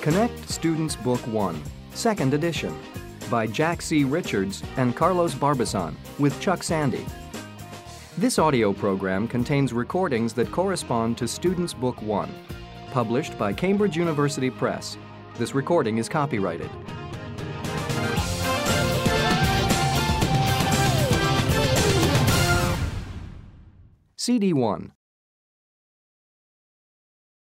Connect Students Book 1, Second Edition, by Jack C. Richards and Carlos Barbisan, with Chuck Sandy. This audio program contains recordings that correspond to Students Book 1, published by Cambridge University Press. This recording is copyrighted. CD 1